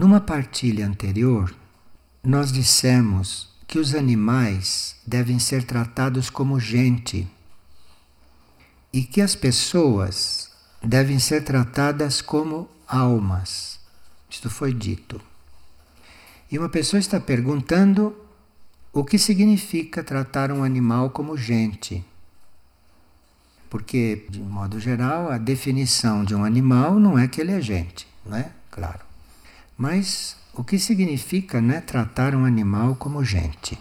Numa partilha anterior, nós dissemos que os animais devem ser tratados como gente e que as pessoas devem ser tratadas como almas. Isto foi dito. E uma pessoa está perguntando o que significa tratar um animal como gente. Porque, de modo geral, a definição de um animal não é que ele é gente, não é? Claro. Mas o que significa né, tratar um animal como gente?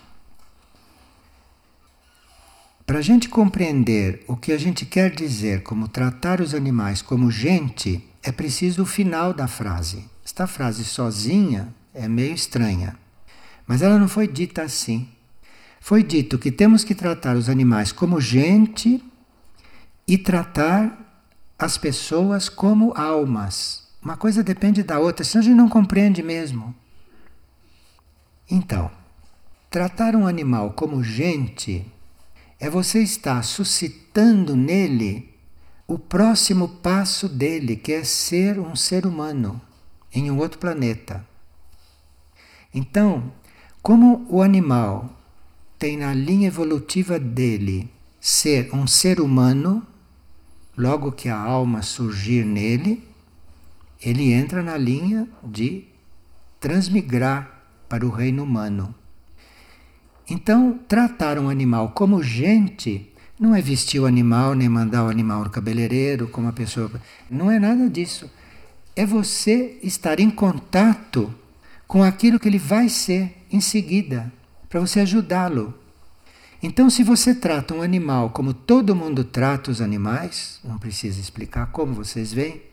Para a gente compreender o que a gente quer dizer como tratar os animais como gente, é preciso o final da frase. Esta frase sozinha é meio estranha, mas ela não foi dita assim. Foi dito que temos que tratar os animais como gente e tratar as pessoas como almas. Uma coisa depende da outra, senão a gente não compreende mesmo. Então, tratar um animal como gente é você estar suscitando nele o próximo passo dele, que é ser um ser humano em um outro planeta. Então, como o animal tem na linha evolutiva dele ser um ser humano, logo que a alma surgir nele, ele entra na linha de transmigrar para o reino humano. Então, tratar um animal como gente não é vestir o animal, nem mandar o animal no cabeleireiro, como a pessoa. Não é nada disso. É você estar em contato com aquilo que ele vai ser em seguida, para você ajudá-lo. Então, se você trata um animal como todo mundo trata os animais, não precisa explicar como vocês veem.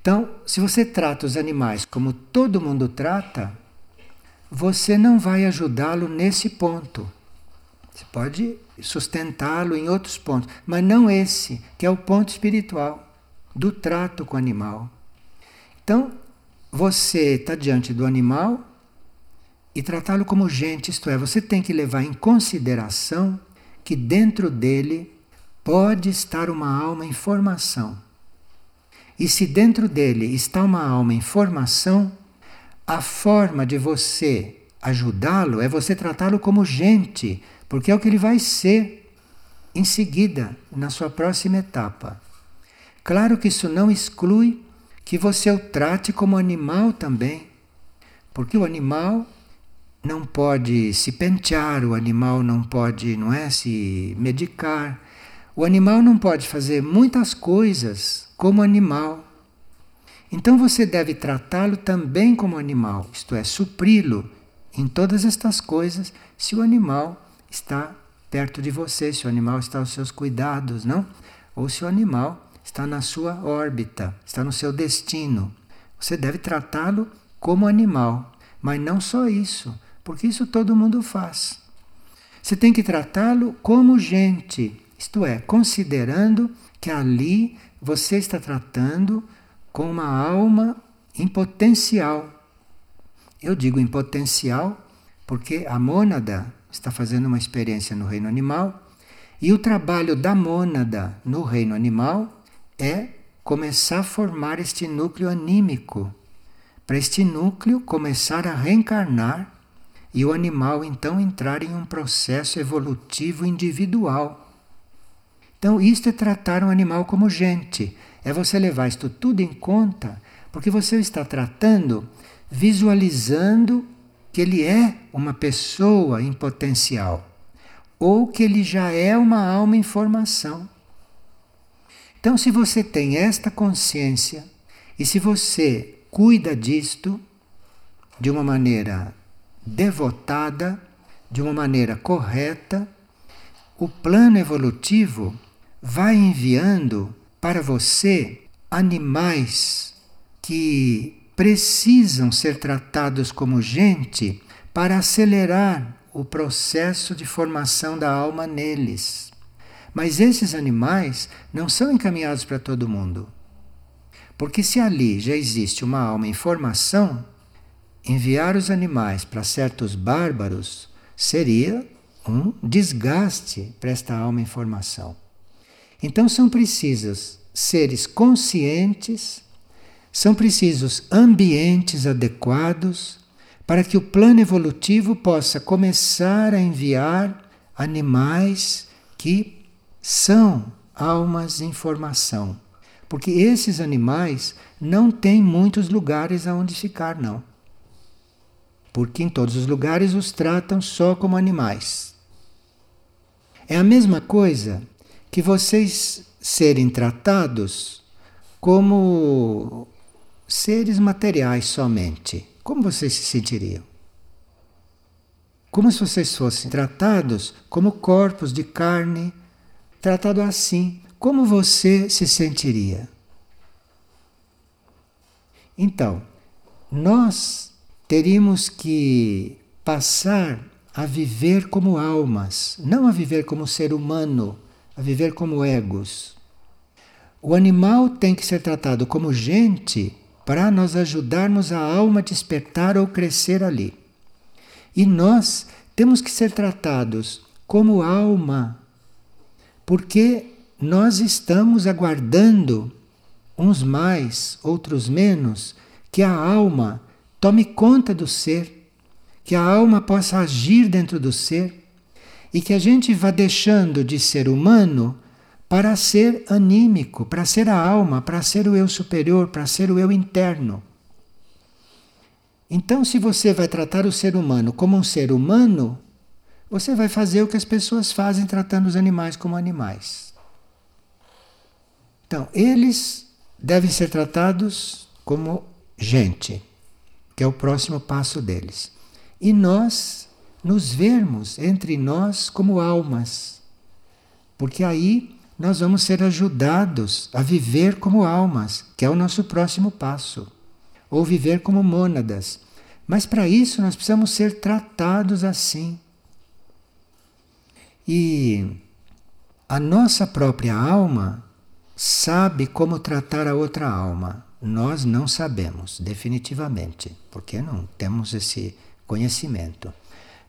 Então, se você trata os animais como todo mundo trata, você não vai ajudá-lo nesse ponto. Você pode sustentá-lo em outros pontos, mas não esse, que é o ponto espiritual do trato com o animal. Então, você está diante do animal e tratá-lo como gente, isto é, você tem que levar em consideração que dentro dele pode estar uma alma em formação. E se dentro dele está uma alma em formação, a forma de você ajudá-lo é você tratá-lo como gente, porque é o que ele vai ser em seguida, na sua próxima etapa. Claro que isso não exclui que você o trate como animal também, porque o animal não pode se pentear, o animal não pode, não é, se medicar. O animal não pode fazer muitas coisas como animal. Então você deve tratá-lo também como animal, isto é, supri-lo em todas estas coisas, se o animal está perto de você, se o animal está aos seus cuidados, não? Ou se o animal está na sua órbita, está no seu destino. Você deve tratá-lo como animal, mas não só isso, porque isso todo mundo faz. Você tem que tratá-lo como gente, isto é, considerando que ali você está tratando com uma alma em potencial. Eu digo em potencial porque a mônada está fazendo uma experiência no reino animal e o trabalho da mônada no reino animal é começar a formar este núcleo anímico, para este núcleo começar a reencarnar e o animal então entrar em um processo evolutivo individual. Então, isto é tratar um animal como gente é você levar isto tudo em conta, porque você está tratando, visualizando que ele é uma pessoa em potencial, ou que ele já é uma alma em formação. Então, se você tem esta consciência e se você cuida disto de uma maneira devotada, de uma maneira correta, o plano evolutivo vai enviando para você animais que precisam ser tratados como gente para acelerar o processo de formação da alma neles. Mas esses animais não são encaminhados para todo mundo. Porque se ali já existe uma alma em formação, enviar os animais para certos bárbaros seria um desgaste para esta alma em formação. Então são precisos seres conscientes são precisos ambientes adequados para que o plano evolutivo possa começar a enviar animais que são almas em formação. Porque esses animais não têm muitos lugares aonde ficar, não. Porque em todos os lugares os tratam só como animais. É a mesma coisa que vocês serem tratados como seres materiais somente. Como vocês se sentiriam? Como se vocês fossem tratados como corpos de carne, tratado assim. Como você se sentiria? Então, nós teríamos que passar a viver como almas, não a viver como ser humano, a viver como egos. O animal tem que ser tratado como gente para nós ajudarmos a alma a despertar ou crescer ali. E nós temos que ser tratados como alma, porque nós estamos aguardando, uns mais, outros menos, que a alma tome conta do ser que a alma possa agir dentro do ser e que a gente vá deixando de ser humano para ser anímico, para ser a alma, para ser o eu superior, para ser o eu interno. Então, se você vai tratar o ser humano como um ser humano, você vai fazer o que as pessoas fazem tratando os animais como animais. Então, eles devem ser tratados como gente, que é o próximo passo deles e nós nos vermos entre nós como almas. Porque aí nós vamos ser ajudados a viver como almas, que é o nosso próximo passo, ou viver como mônadas. Mas para isso nós precisamos ser tratados assim. E a nossa própria alma sabe como tratar a outra alma. Nós não sabemos, definitivamente, porque não temos esse conhecimento.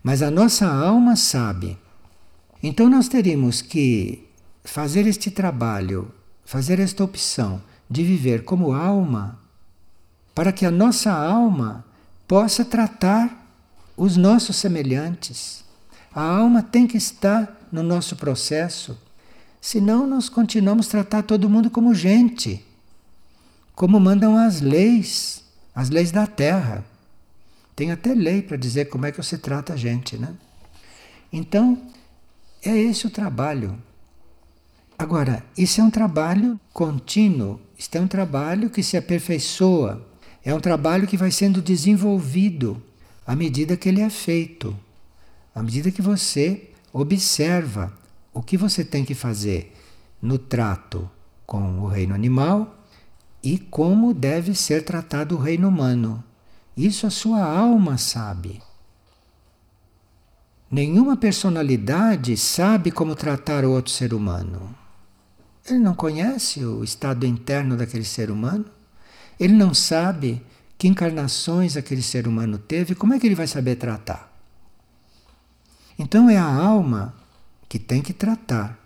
Mas a nossa alma sabe. Então nós teríamos que fazer este trabalho, fazer esta opção de viver como alma, para que a nossa alma possa tratar os nossos semelhantes. A alma tem que estar no nosso processo, senão nós continuamos a tratar todo mundo como gente, como mandam as leis, as leis da terra. Tem até lei para dizer como é que você trata a gente, né? Então, é esse o trabalho. Agora, isso é um trabalho contínuo, isso é um trabalho que se aperfeiçoa, é um trabalho que vai sendo desenvolvido à medida que ele é feito, à medida que você observa o que você tem que fazer no trato com o reino animal e como deve ser tratado o reino humano. Isso a sua alma sabe. Nenhuma personalidade sabe como tratar o outro ser humano. Ele não conhece o estado interno daquele ser humano. Ele não sabe que encarnações aquele ser humano teve. Como é que ele vai saber tratar? Então é a alma que tem que tratar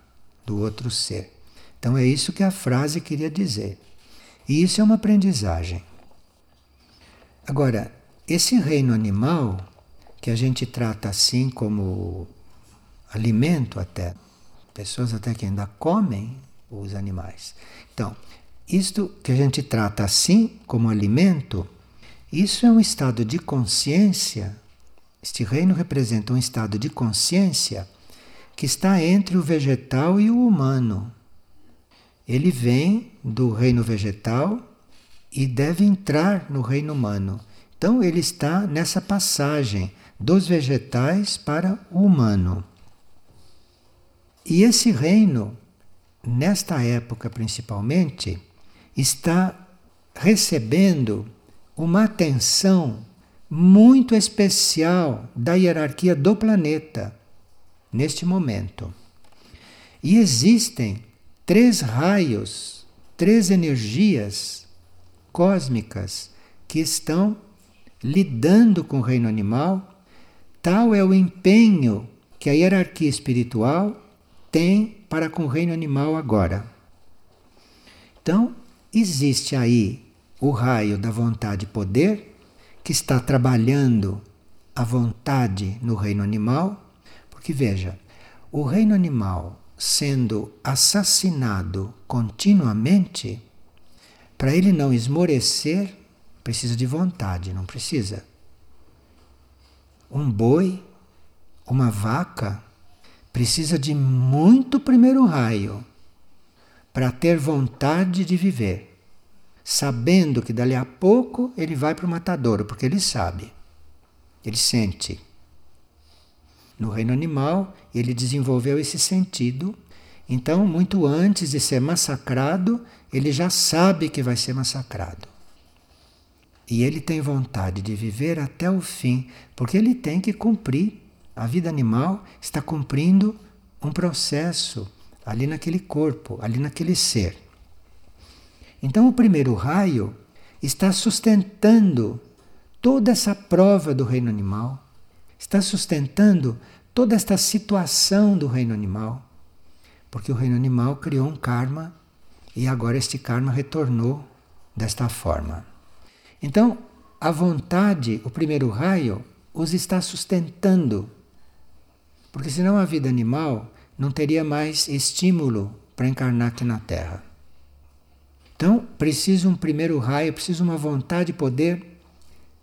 do outro ser. Então é isso que a frase queria dizer. E isso é uma aprendizagem. Agora, esse reino animal, que a gente trata assim como alimento até, pessoas até que ainda comem os animais. Então, isto que a gente trata assim como alimento, isso é um estado de consciência. Este reino representa um estado de consciência que está entre o vegetal e o humano. Ele vem do reino vegetal e deve entrar no reino humano. Então ele está nessa passagem dos vegetais para o humano. E esse reino, nesta época principalmente, está recebendo uma atenção muito especial da hierarquia do planeta neste momento. E existem três raios, três energias cósmicas que estão lidando com o reino animal, tal é o empenho que a hierarquia espiritual tem para com o reino animal agora. Então, existe aí o raio da vontade poder, que está trabalhando a vontade no reino animal, porque veja, o reino animal sendo assassinado continuamente, para ele não esmorecer, precisa de vontade, não precisa. Um boi, uma vaca, precisa de muito primeiro raio para ter vontade de viver, sabendo que dali a pouco ele vai para o matadouro, porque ele sabe, ele sente. No reino animal, ele desenvolveu esse sentido. Então, muito antes de ser massacrado, ele já sabe que vai ser massacrado. E ele tem vontade de viver até o fim, porque ele tem que cumprir. A vida animal está cumprindo um processo ali naquele corpo, ali naquele ser. Então, o primeiro raio está sustentando toda essa prova do reino animal, está sustentando toda esta situação do reino animal, porque o reino animal criou um karma e agora este karma retornou desta forma. Então, a vontade, o primeiro raio, os está sustentando. Porque senão a vida animal não teria mais estímulo para encarnar aqui na Terra. Então, precisa um primeiro raio, precisa uma vontade e poder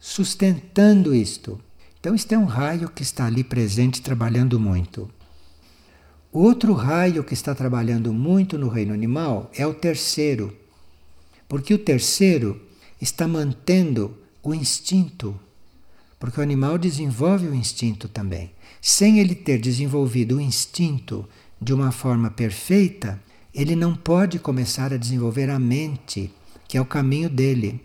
sustentando isto. Então, este é um raio que está ali presente, trabalhando muito. Outro raio que está trabalhando muito no reino animal é o terceiro, porque o terceiro está mantendo o instinto, porque o animal desenvolve o instinto também. Sem ele ter desenvolvido o instinto de uma forma perfeita, ele não pode começar a desenvolver a mente, que é o caminho dele.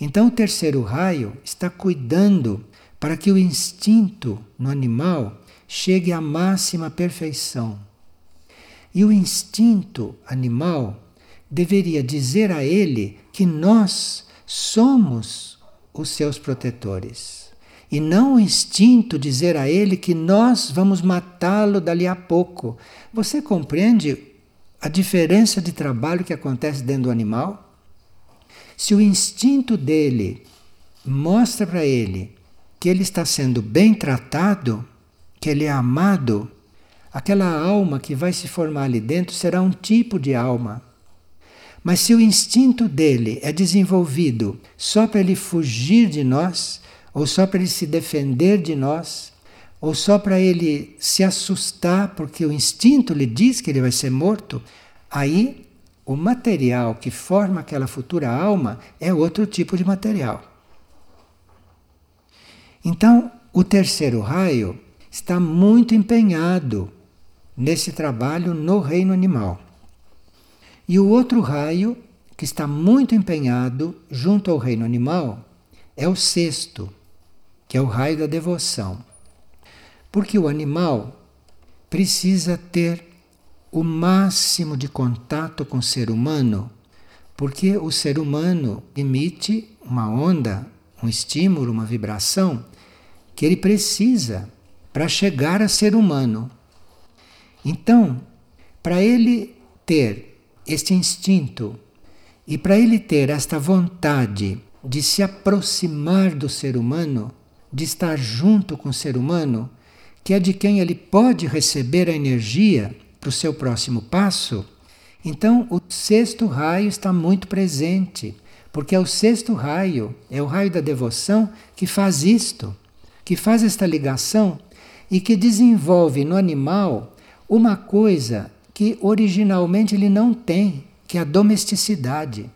Então, o terceiro raio está cuidando para que o instinto no animal chegue à máxima perfeição. E o instinto animal deveria dizer a ele que nós somos os seus protetores. E não o instinto dizer a ele que nós vamos matá-lo dali a pouco. Você compreende a diferença de trabalho que acontece dentro do animal? Se o instinto dele mostra para ele que ele está sendo bem tratado, que ele é amado, aquela alma que vai se formar ali dentro será um tipo de alma. Mas se o instinto dele é desenvolvido só para ele fugir de nós, ou só para ele se defender de nós, ou só para ele se assustar porque o instinto lhe diz que ele vai ser morto, aí o material que forma aquela futura alma é outro tipo de material. Então, o terceiro raio está muito empenhado nesse trabalho no reino animal. E o outro raio, que está muito empenhado junto ao reino animal, é o sexto, que é o raio da devoção. Porque o animal precisa ter o máximo de contato com o ser humano, porque o ser humano emite uma onda, um estímulo, uma vibração que ele precisa para chegar a ser humano. Então, para ele ter este instinto e para ele ter esta vontade de se aproximar do ser humano, de estar junto com o ser humano, que é de quem ele pode receber a energia para o seu próximo passo, então o sexto raio está muito presente, porque é o sexto raio, é o raio da devoção que faz isto que faz esta ligação e que desenvolve no animal uma coisa que originalmente ele não tem, que é a domesticidade.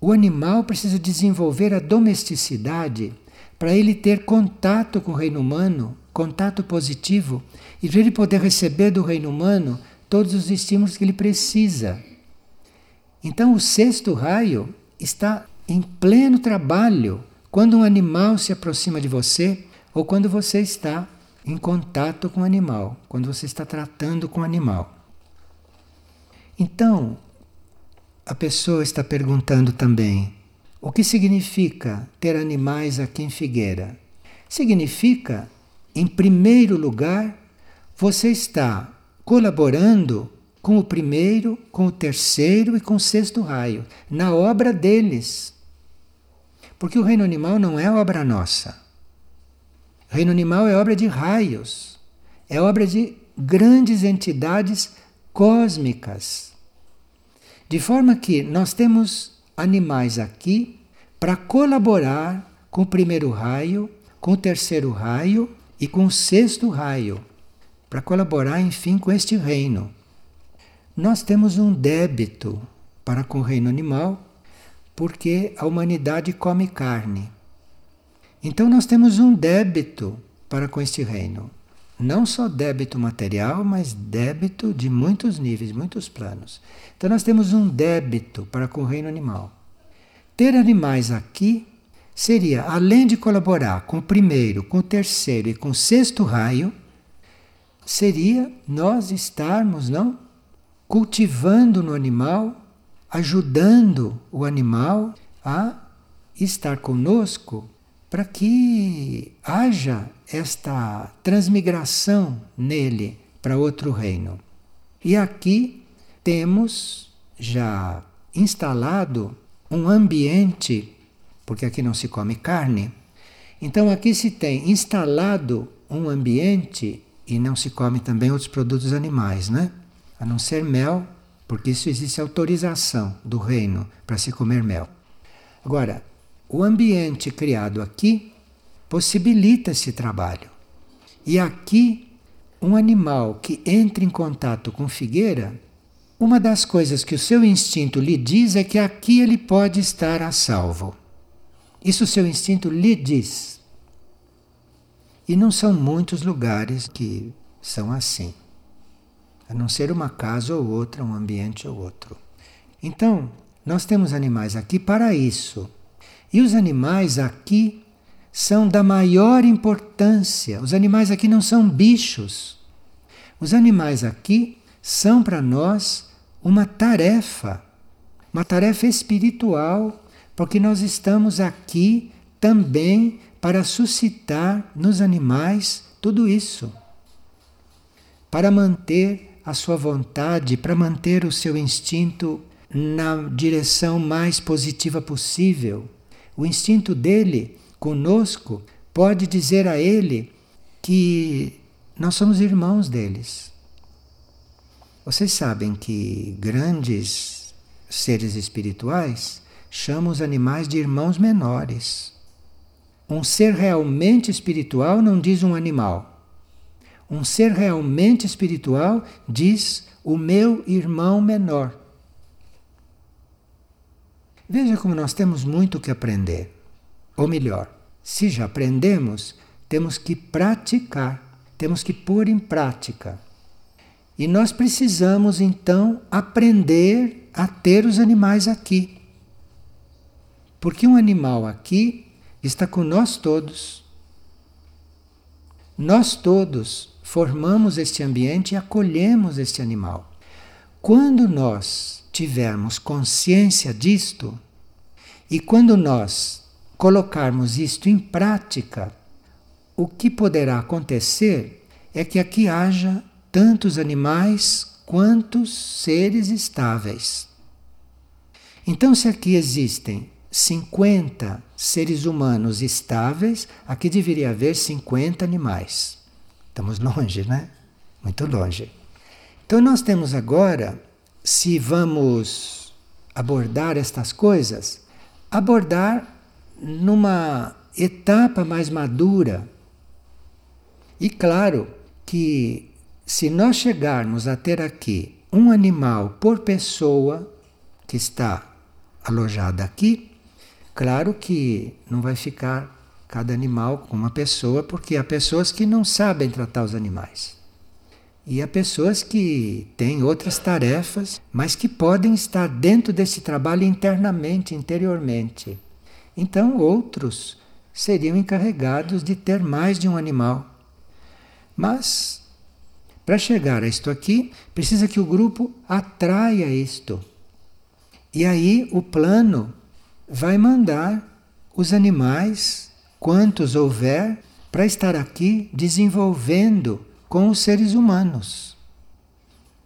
O animal precisa desenvolver a domesticidade para ele ter contato com o reino humano, contato positivo, e para ele poder receber do reino humano todos os estímulos que ele precisa. Então, o sexto raio está em pleno trabalho quando um animal se aproxima de você ou quando você está em contato com o animal, quando você está tratando com o animal. Então, a pessoa está perguntando também: o que significa ter animais aqui em Figueira? Significa, em primeiro lugar, você está colaborando com o primeiro, com o terceiro e com o sexto raio, na obra deles. Porque o reino animal não é obra nossa. Reino animal é obra de raios, é obra de grandes entidades cósmicas. De forma que nós temos animais aqui para colaborar com o primeiro raio, com o terceiro raio e com o sexto raio, para colaborar, enfim, com este reino. Nós temos um débito para com o reino animal, porque a humanidade come carne. Então nós temos um débito para com este reino. Não só débito material, mas débito de muitos níveis, muitos planos. Então nós temos um débito para com o reino animal. Ter animais aqui seria, além de colaborar com o primeiro, com o terceiro e com o sexto raio, seria nós estarmos, não? Cultivando no animal, ajudando o animal a estar conosco para que haja esta transmigração nele para outro reino. E aqui temos já instalado um ambiente, porque aqui não se come carne, então aqui se tem instalado um ambiente e não se come também outros produtos animais, né? A não ser mel, porque isso existe autorização do reino para se comer mel. Agora, o ambiente criado aqui possibilita esse trabalho. E aqui, um animal que entra em contato com figueira, uma das coisas que o seu instinto lhe diz é que aqui ele pode estar a salvo. Isso o seu instinto lhe diz. E não são muitos lugares que são assim. A não ser uma casa ou outra, um ambiente ou outro. Então, nós temos animais aqui para isso e os animais aqui são da maior importância. Os animais aqui não são bichos. Os animais aqui são para nós uma tarefa, uma tarefa espiritual, porque nós estamos aqui também para suscitar nos animais tudo isso. Para manter a sua vontade, para manter o seu instinto na direção mais positiva possível o instinto dele conosco pode dizer a ele que nós somos irmãos deles. Vocês sabem que grandes seres espirituais chamam os animais de irmãos menores. Um ser realmente espiritual não diz um animal. Um ser realmente espiritual diz o meu irmão menor. Veja como nós temos muito que aprender. Ou melhor, se já aprendemos, temos que praticar, temos que pôr em prática. E nós precisamos então aprender a ter os animais aqui. Porque um animal aqui está com nós todos. Nós todos formamos este ambiente e acolhemos este animal. Quando nós tivermos consciência disto e quando nós colocarmos isto em prática, o que poderá acontecer é que aqui haja tantos animais quantos seres estáveis. Então, se aqui existem 50 seres humanos estáveis, aqui deveria haver 50 animais. Estamos longe, né? Muito longe. Então, nós temos agora se vamos abordar estas coisas, abordar numa etapa mais madura. E claro que se nós chegarmos a ter aqui um animal por pessoa que está alojado aqui, claro que não vai ficar cada animal com uma pessoa, porque há pessoas que não sabem tratar os animais. E há pessoas que têm outras tarefas, mas que podem estar dentro desse trabalho internamente, interiormente. Então, outros seriam encarregados de ter mais de um animal. Mas, para chegar a isto aqui, precisa que o grupo atraia isto. E aí o plano vai mandar os animais, quantos houver, para estar aqui desenvolvendo com os seres humanos,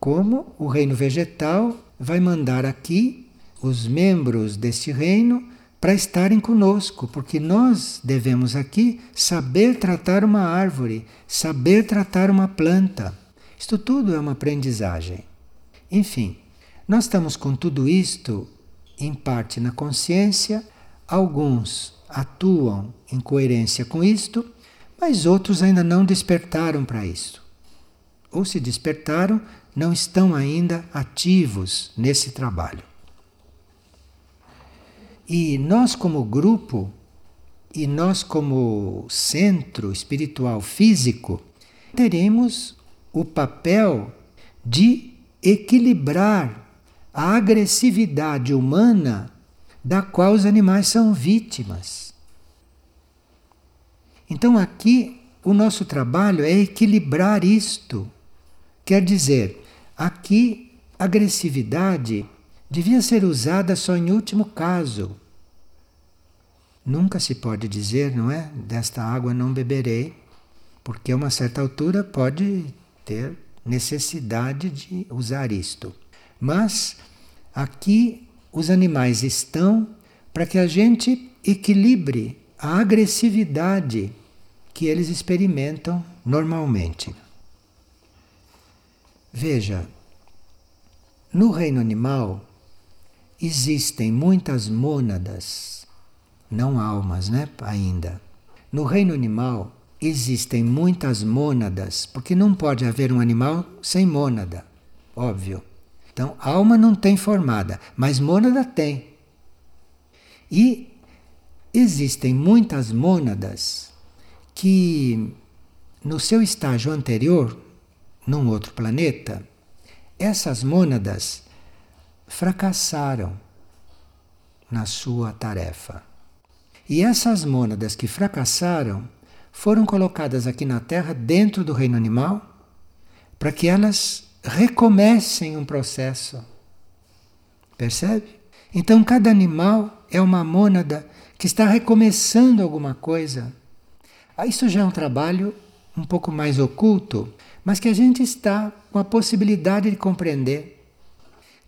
como o reino vegetal vai mandar aqui os membros deste reino para estarem conosco, porque nós devemos aqui saber tratar uma árvore, saber tratar uma planta. Isto tudo é uma aprendizagem. Enfim, nós estamos com tudo isto em parte na consciência, alguns atuam em coerência com isto, mas outros ainda não despertaram para isso. Ou se despertaram, não estão ainda ativos nesse trabalho. E nós, como grupo, e nós, como centro espiritual físico, teremos o papel de equilibrar a agressividade humana da qual os animais são vítimas. Então, aqui, o nosso trabalho é equilibrar isto. Quer dizer, aqui, agressividade devia ser usada só em último caso. Nunca se pode dizer, não é? Desta água não beberei, porque a uma certa altura pode ter necessidade de usar isto. Mas aqui os animais estão para que a gente equilibre a agressividade que eles experimentam normalmente. Veja, no reino animal, existem muitas mônadas, não almas, né? Ainda. No reino animal existem muitas mônadas, porque não pode haver um animal sem mônada, óbvio. Então, alma não tem formada, mas mônada tem. E existem muitas mônadas que, no seu estágio anterior, num outro planeta, essas mônadas fracassaram na sua tarefa. E essas mônadas que fracassaram foram colocadas aqui na Terra, dentro do reino animal, para que elas recomecem um processo. Percebe? Então, cada animal é uma mônada que está recomeçando alguma coisa. Ah, isso já é um trabalho um pouco mais oculto, mas que a gente está com a possibilidade de compreender.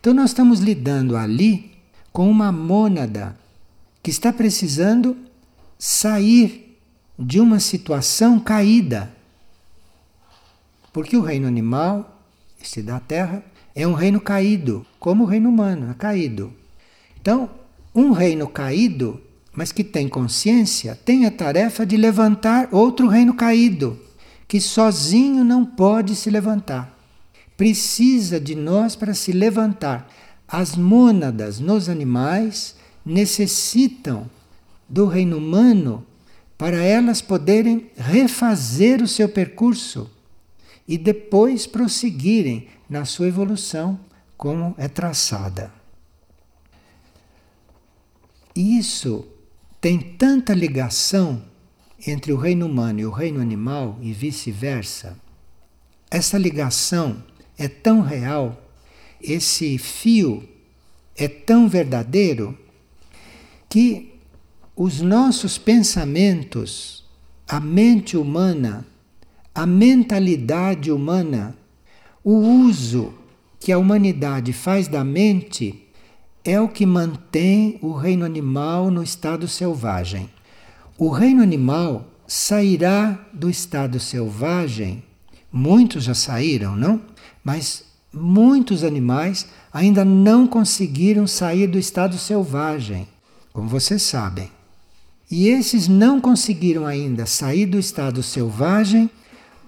Então, nós estamos lidando ali com uma mônada que está precisando sair de uma situação caída. Porque o reino animal, este da terra, é um reino caído, como o reino humano, é caído. Então, um reino caído, mas que tem consciência, tem a tarefa de levantar outro reino caído, que sozinho não pode se levantar precisa de nós para se levantar. As mônadas nos animais necessitam do reino humano para elas poderem refazer o seu percurso e depois prosseguirem na sua evolução como é traçada. Isso tem tanta ligação entre o reino humano e o reino animal e vice-versa. Essa ligação é tão real, esse fio é tão verdadeiro, que os nossos pensamentos, a mente humana, a mentalidade humana, o uso que a humanidade faz da mente é o que mantém o reino animal no estado selvagem. O reino animal sairá do estado selvagem, muitos já saíram, não? Mas muitos animais ainda não conseguiram sair do estado selvagem, como vocês sabem. E esses não conseguiram ainda sair do estado selvagem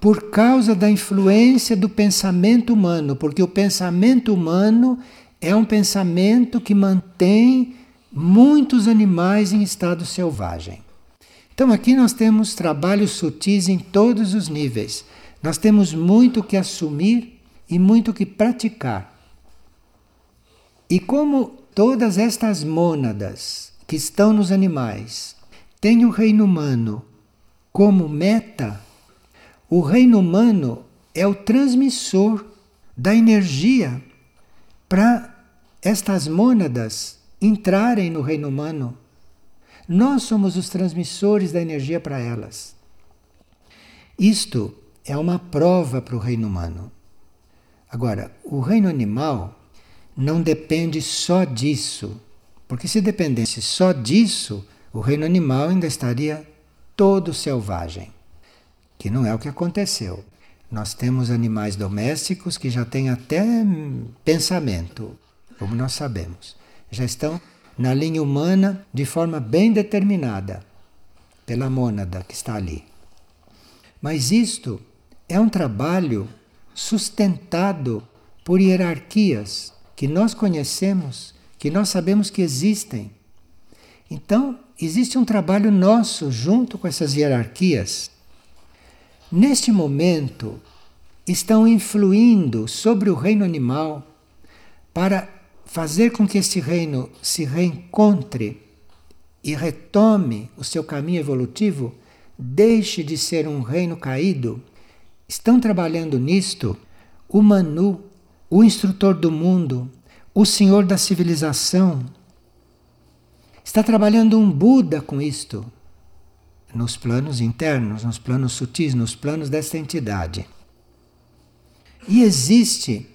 por causa da influência do pensamento humano, porque o pensamento humano é um pensamento que mantém muitos animais em estado selvagem. Então aqui nós temos trabalhos sutis em todos os níveis. Nós temos muito que assumir e muito que praticar. E como todas estas mônadas que estão nos animais têm o reino humano como meta, o reino humano é o transmissor da energia para estas mônadas entrarem no reino humano. Nós somos os transmissores da energia para elas. Isto é uma prova para o reino humano. Agora, o reino animal não depende só disso, porque se dependesse só disso, o reino animal ainda estaria todo selvagem, que não é o que aconteceu. Nós temos animais domésticos que já têm até pensamento, como nós sabemos. Já estão na linha humana de forma bem determinada pela mônada que está ali. Mas isto é um trabalho sustentado por hierarquias que nós conhecemos, que nós sabemos que existem. Então, existe um trabalho nosso junto com essas hierarquias neste momento, estão influindo sobre o reino animal para fazer com que este reino se reencontre e retome o seu caminho evolutivo, deixe de ser um reino caído. Estão trabalhando nisto o Manu, o instrutor do mundo, o senhor da civilização. Está trabalhando um Buda com isto nos planos internos, nos planos sutis, nos planos desta entidade. E existe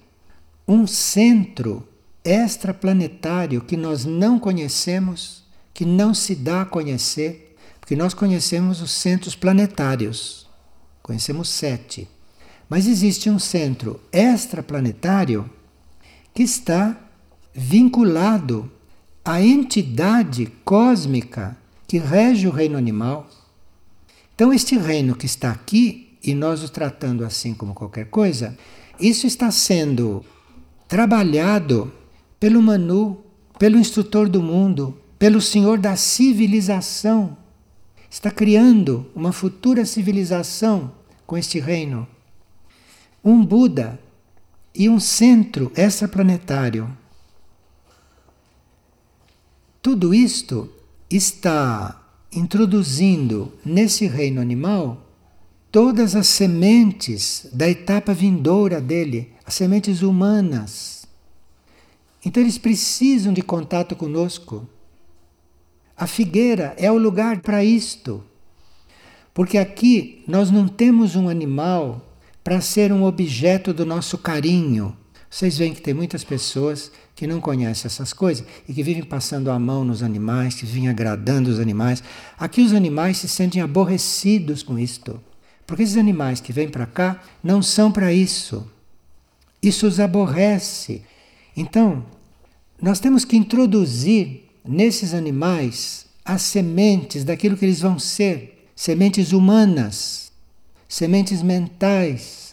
um centro extraplanetário que nós não conhecemos, que não se dá a conhecer, porque nós conhecemos os centros planetários, conhecemos sete. Mas existe um centro extraplanetário que está vinculado à entidade cósmica que rege o reino animal então, este reino que está aqui, e nós o tratando assim como qualquer coisa, isso está sendo trabalhado pelo Manu, pelo instrutor do mundo, pelo senhor da civilização. Está criando uma futura civilização com este reino. Um Buda e um centro extraplanetário. Tudo isto está introduzindo nesse reino animal todas as sementes da etapa vindoura dele, as sementes humanas. Então eles precisam de contato conosco. A figueira é o lugar para isto. Porque aqui nós não temos um animal para ser um objeto do nosso carinho. Vocês veem que tem muitas pessoas que não conhecem essas coisas e que vivem passando a mão nos animais, que vivem agradando os animais. Aqui os animais se sentem aborrecidos com isto. Porque esses animais que vêm para cá não são para isso. Isso os aborrece. Então, nós temos que introduzir nesses animais as sementes daquilo que eles vão ser sementes humanas, sementes mentais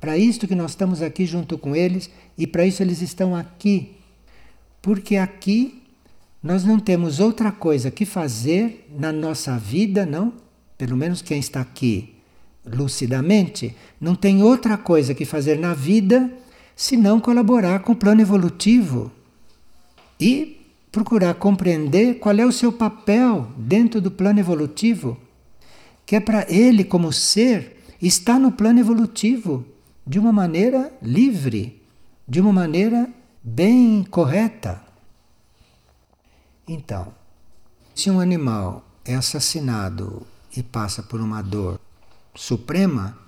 para isto que nós estamos aqui junto com eles e para isso eles estão aqui. Porque aqui nós não temos outra coisa que fazer na nossa vida, não? Pelo menos quem está aqui lucidamente, não tem outra coisa que fazer na vida senão colaborar com o plano evolutivo e procurar compreender qual é o seu papel dentro do plano evolutivo, que é para ele, como ser, estar no plano evolutivo de uma maneira livre, de uma maneira bem correta. Então, se um animal é assassinado e passa por uma dor suprema,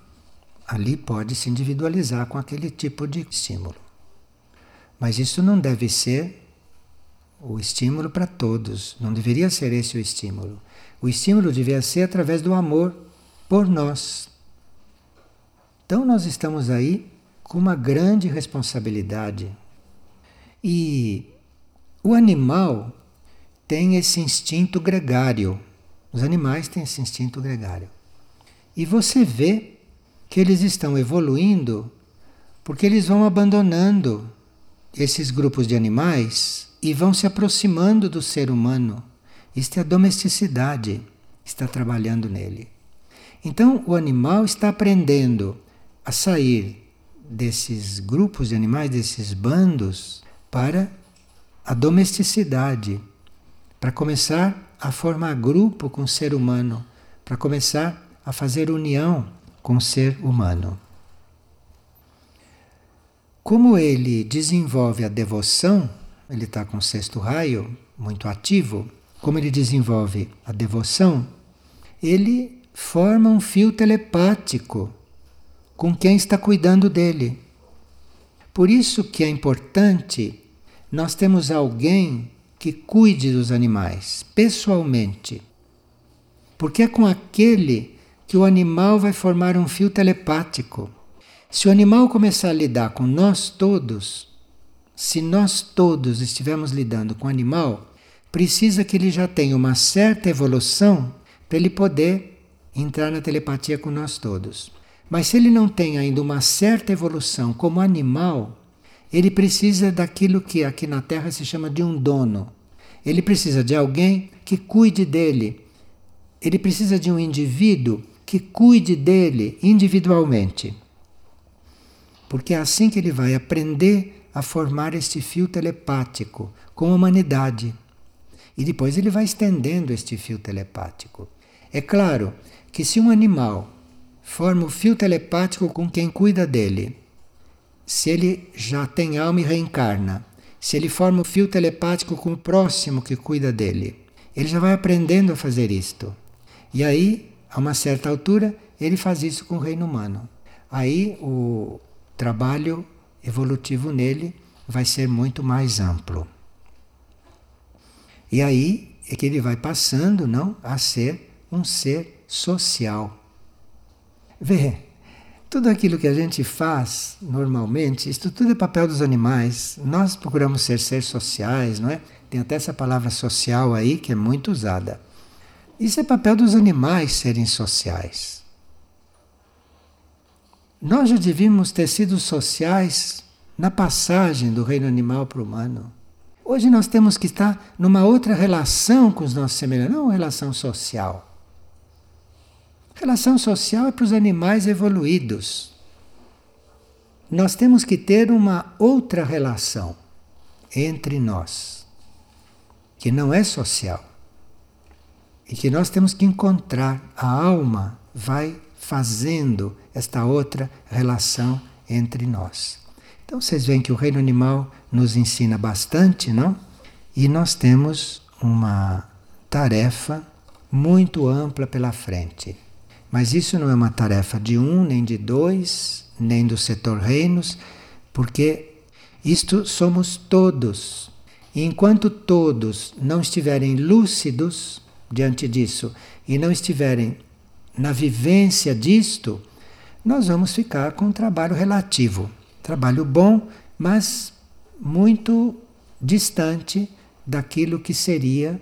ali pode se individualizar com aquele tipo de estímulo. Mas isso não deve ser o estímulo para todos, não deveria ser esse o estímulo. O estímulo devia ser através do amor por nós, então nós estamos aí com uma grande responsabilidade. E o animal tem esse instinto gregário. Os animais têm esse instinto gregário. E você vê que eles estão evoluindo porque eles vão abandonando esses grupos de animais e vão se aproximando do ser humano. Isto é a domesticidade, está trabalhando nele. Então o animal está aprendendo a sair desses grupos de animais, desses bandos, para a domesticidade, para começar a formar grupo com o ser humano, para começar a fazer união com o ser humano. Como ele desenvolve a devoção, ele está com o sexto raio muito ativo, como ele desenvolve a devoção, ele forma um fio telepático com quem está cuidando dele. Por isso que é importante nós temos alguém que cuide dos animais pessoalmente. Porque é com aquele que o animal vai formar um fio telepático. Se o animal começar a lidar com nós todos, se nós todos estivermos lidando com o animal, precisa que ele já tenha uma certa evolução para ele poder entrar na telepatia com nós todos. Mas se ele não tem ainda uma certa evolução como animal, ele precisa daquilo que aqui na Terra se chama de um dono. Ele precisa de alguém que cuide dele. Ele precisa de um indivíduo que cuide dele individualmente. Porque é assim que ele vai aprender a formar este fio telepático com a humanidade. E depois ele vai estendendo este fio telepático. É claro que se um animal forma o fio telepático com quem cuida dele, se ele já tem alma e reencarna, se ele forma o fio telepático com o próximo que cuida dele, ele já vai aprendendo a fazer isto. E aí, a uma certa altura, ele faz isso com o reino humano. Aí o trabalho evolutivo nele vai ser muito mais amplo. E aí é que ele vai passando, não, a ser um ser social. Vê, tudo aquilo que a gente faz normalmente, isso tudo é papel dos animais. Nós procuramos ser seres sociais, não é? Tem até essa palavra social aí que é muito usada. Isso é papel dos animais serem sociais. Nós já devíamos ter sido sociais na passagem do reino animal para o humano. Hoje nós temos que estar numa outra relação com os nossos semelhantes, não uma relação social. Relação social é para os animais evoluídos. Nós temos que ter uma outra relação entre nós, que não é social. E que nós temos que encontrar. A alma vai fazendo esta outra relação entre nós. Então vocês veem que o reino animal nos ensina bastante, não? E nós temos uma tarefa muito ampla pela frente. Mas isso não é uma tarefa de um, nem de dois, nem do setor reinos, porque isto somos todos. E enquanto todos não estiverem lúcidos diante disso e não estiverem na vivência disto, nós vamos ficar com um trabalho relativo. Trabalho bom, mas muito distante daquilo que seria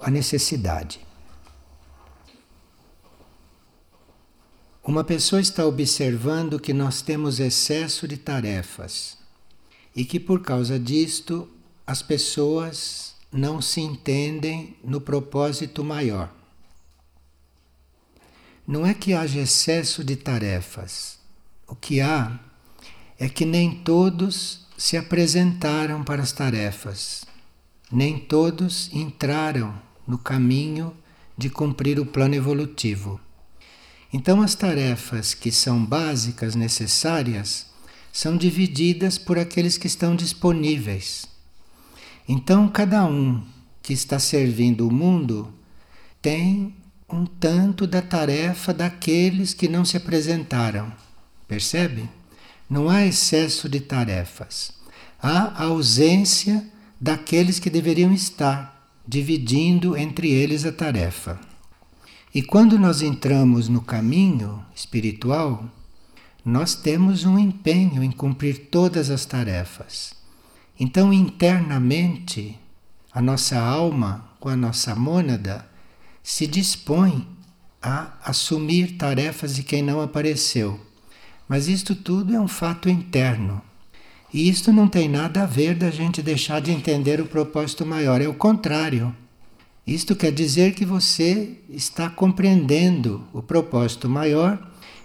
a necessidade. Uma pessoa está observando que nós temos excesso de tarefas e que por causa disto as pessoas não se entendem no propósito maior. Não é que haja excesso de tarefas. O que há é que nem todos se apresentaram para as tarefas, nem todos entraram no caminho de cumprir o plano evolutivo. Então, as tarefas que são básicas, necessárias, são divididas por aqueles que estão disponíveis. Então, cada um que está servindo o mundo tem um tanto da tarefa daqueles que não se apresentaram. Percebe? Não há excesso de tarefas. Há ausência daqueles que deveriam estar, dividindo entre eles a tarefa. E quando nós entramos no caminho espiritual, nós temos um empenho em cumprir todas as tarefas. Então, internamente, a nossa alma, com a nossa mônada, se dispõe a assumir tarefas de quem não apareceu. Mas isto tudo é um fato interno. E isto não tem nada a ver da gente deixar de entender o propósito maior, é o contrário. Isto quer dizer que você está compreendendo o propósito maior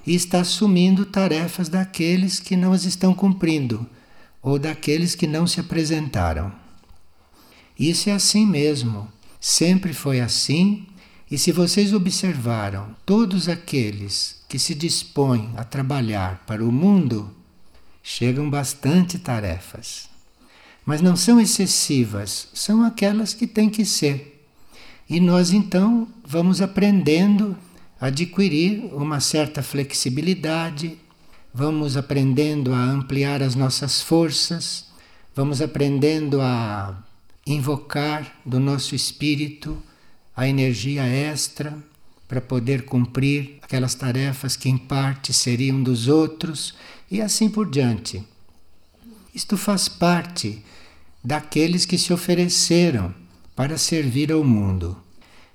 e está assumindo tarefas daqueles que não as estão cumprindo ou daqueles que não se apresentaram. Isso é assim mesmo, sempre foi assim, e se vocês observaram todos aqueles que se dispõem a trabalhar para o mundo, chegam bastante tarefas. Mas não são excessivas, são aquelas que têm que ser. E nós então vamos aprendendo a adquirir uma certa flexibilidade, vamos aprendendo a ampliar as nossas forças, vamos aprendendo a invocar do nosso espírito a energia extra para poder cumprir aquelas tarefas que em parte seriam dos outros e assim por diante. Isto faz parte daqueles que se ofereceram para servir ao mundo.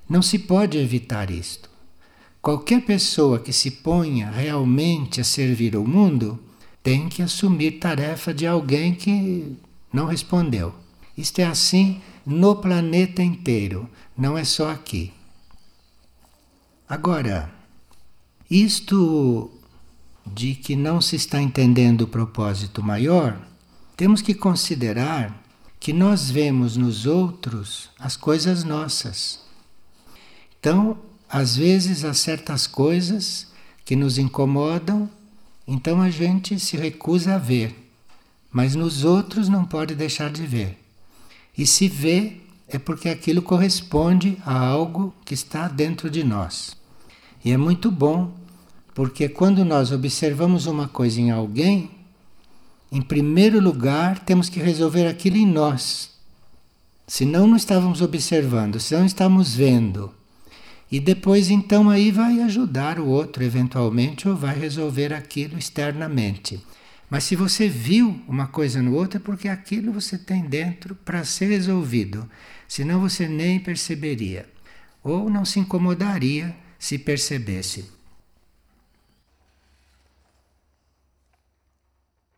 Não se pode evitar isto. Qualquer pessoa que se ponha realmente a servir ao mundo tem que assumir tarefa de alguém que não respondeu. Isto é assim no planeta inteiro, não é só aqui. Agora, isto de que não se está entendendo o propósito maior, temos que considerar que nós vemos nos outros as coisas nossas. Então, às vezes há certas coisas que nos incomodam, então a gente se recusa a ver, mas nos outros não pode deixar de ver. E se vê, é porque aquilo corresponde a algo que está dentro de nós. E é muito bom, porque quando nós observamos uma coisa em alguém, em primeiro lugar temos que resolver aquilo em nós. Senão não estávamos observando, senão estamos vendo. E depois então aí vai ajudar o outro eventualmente ou vai resolver aquilo externamente. Mas se você viu uma coisa no outro é porque aquilo você tem dentro para ser resolvido. Senão você nem perceberia ou não se incomodaria se percebesse.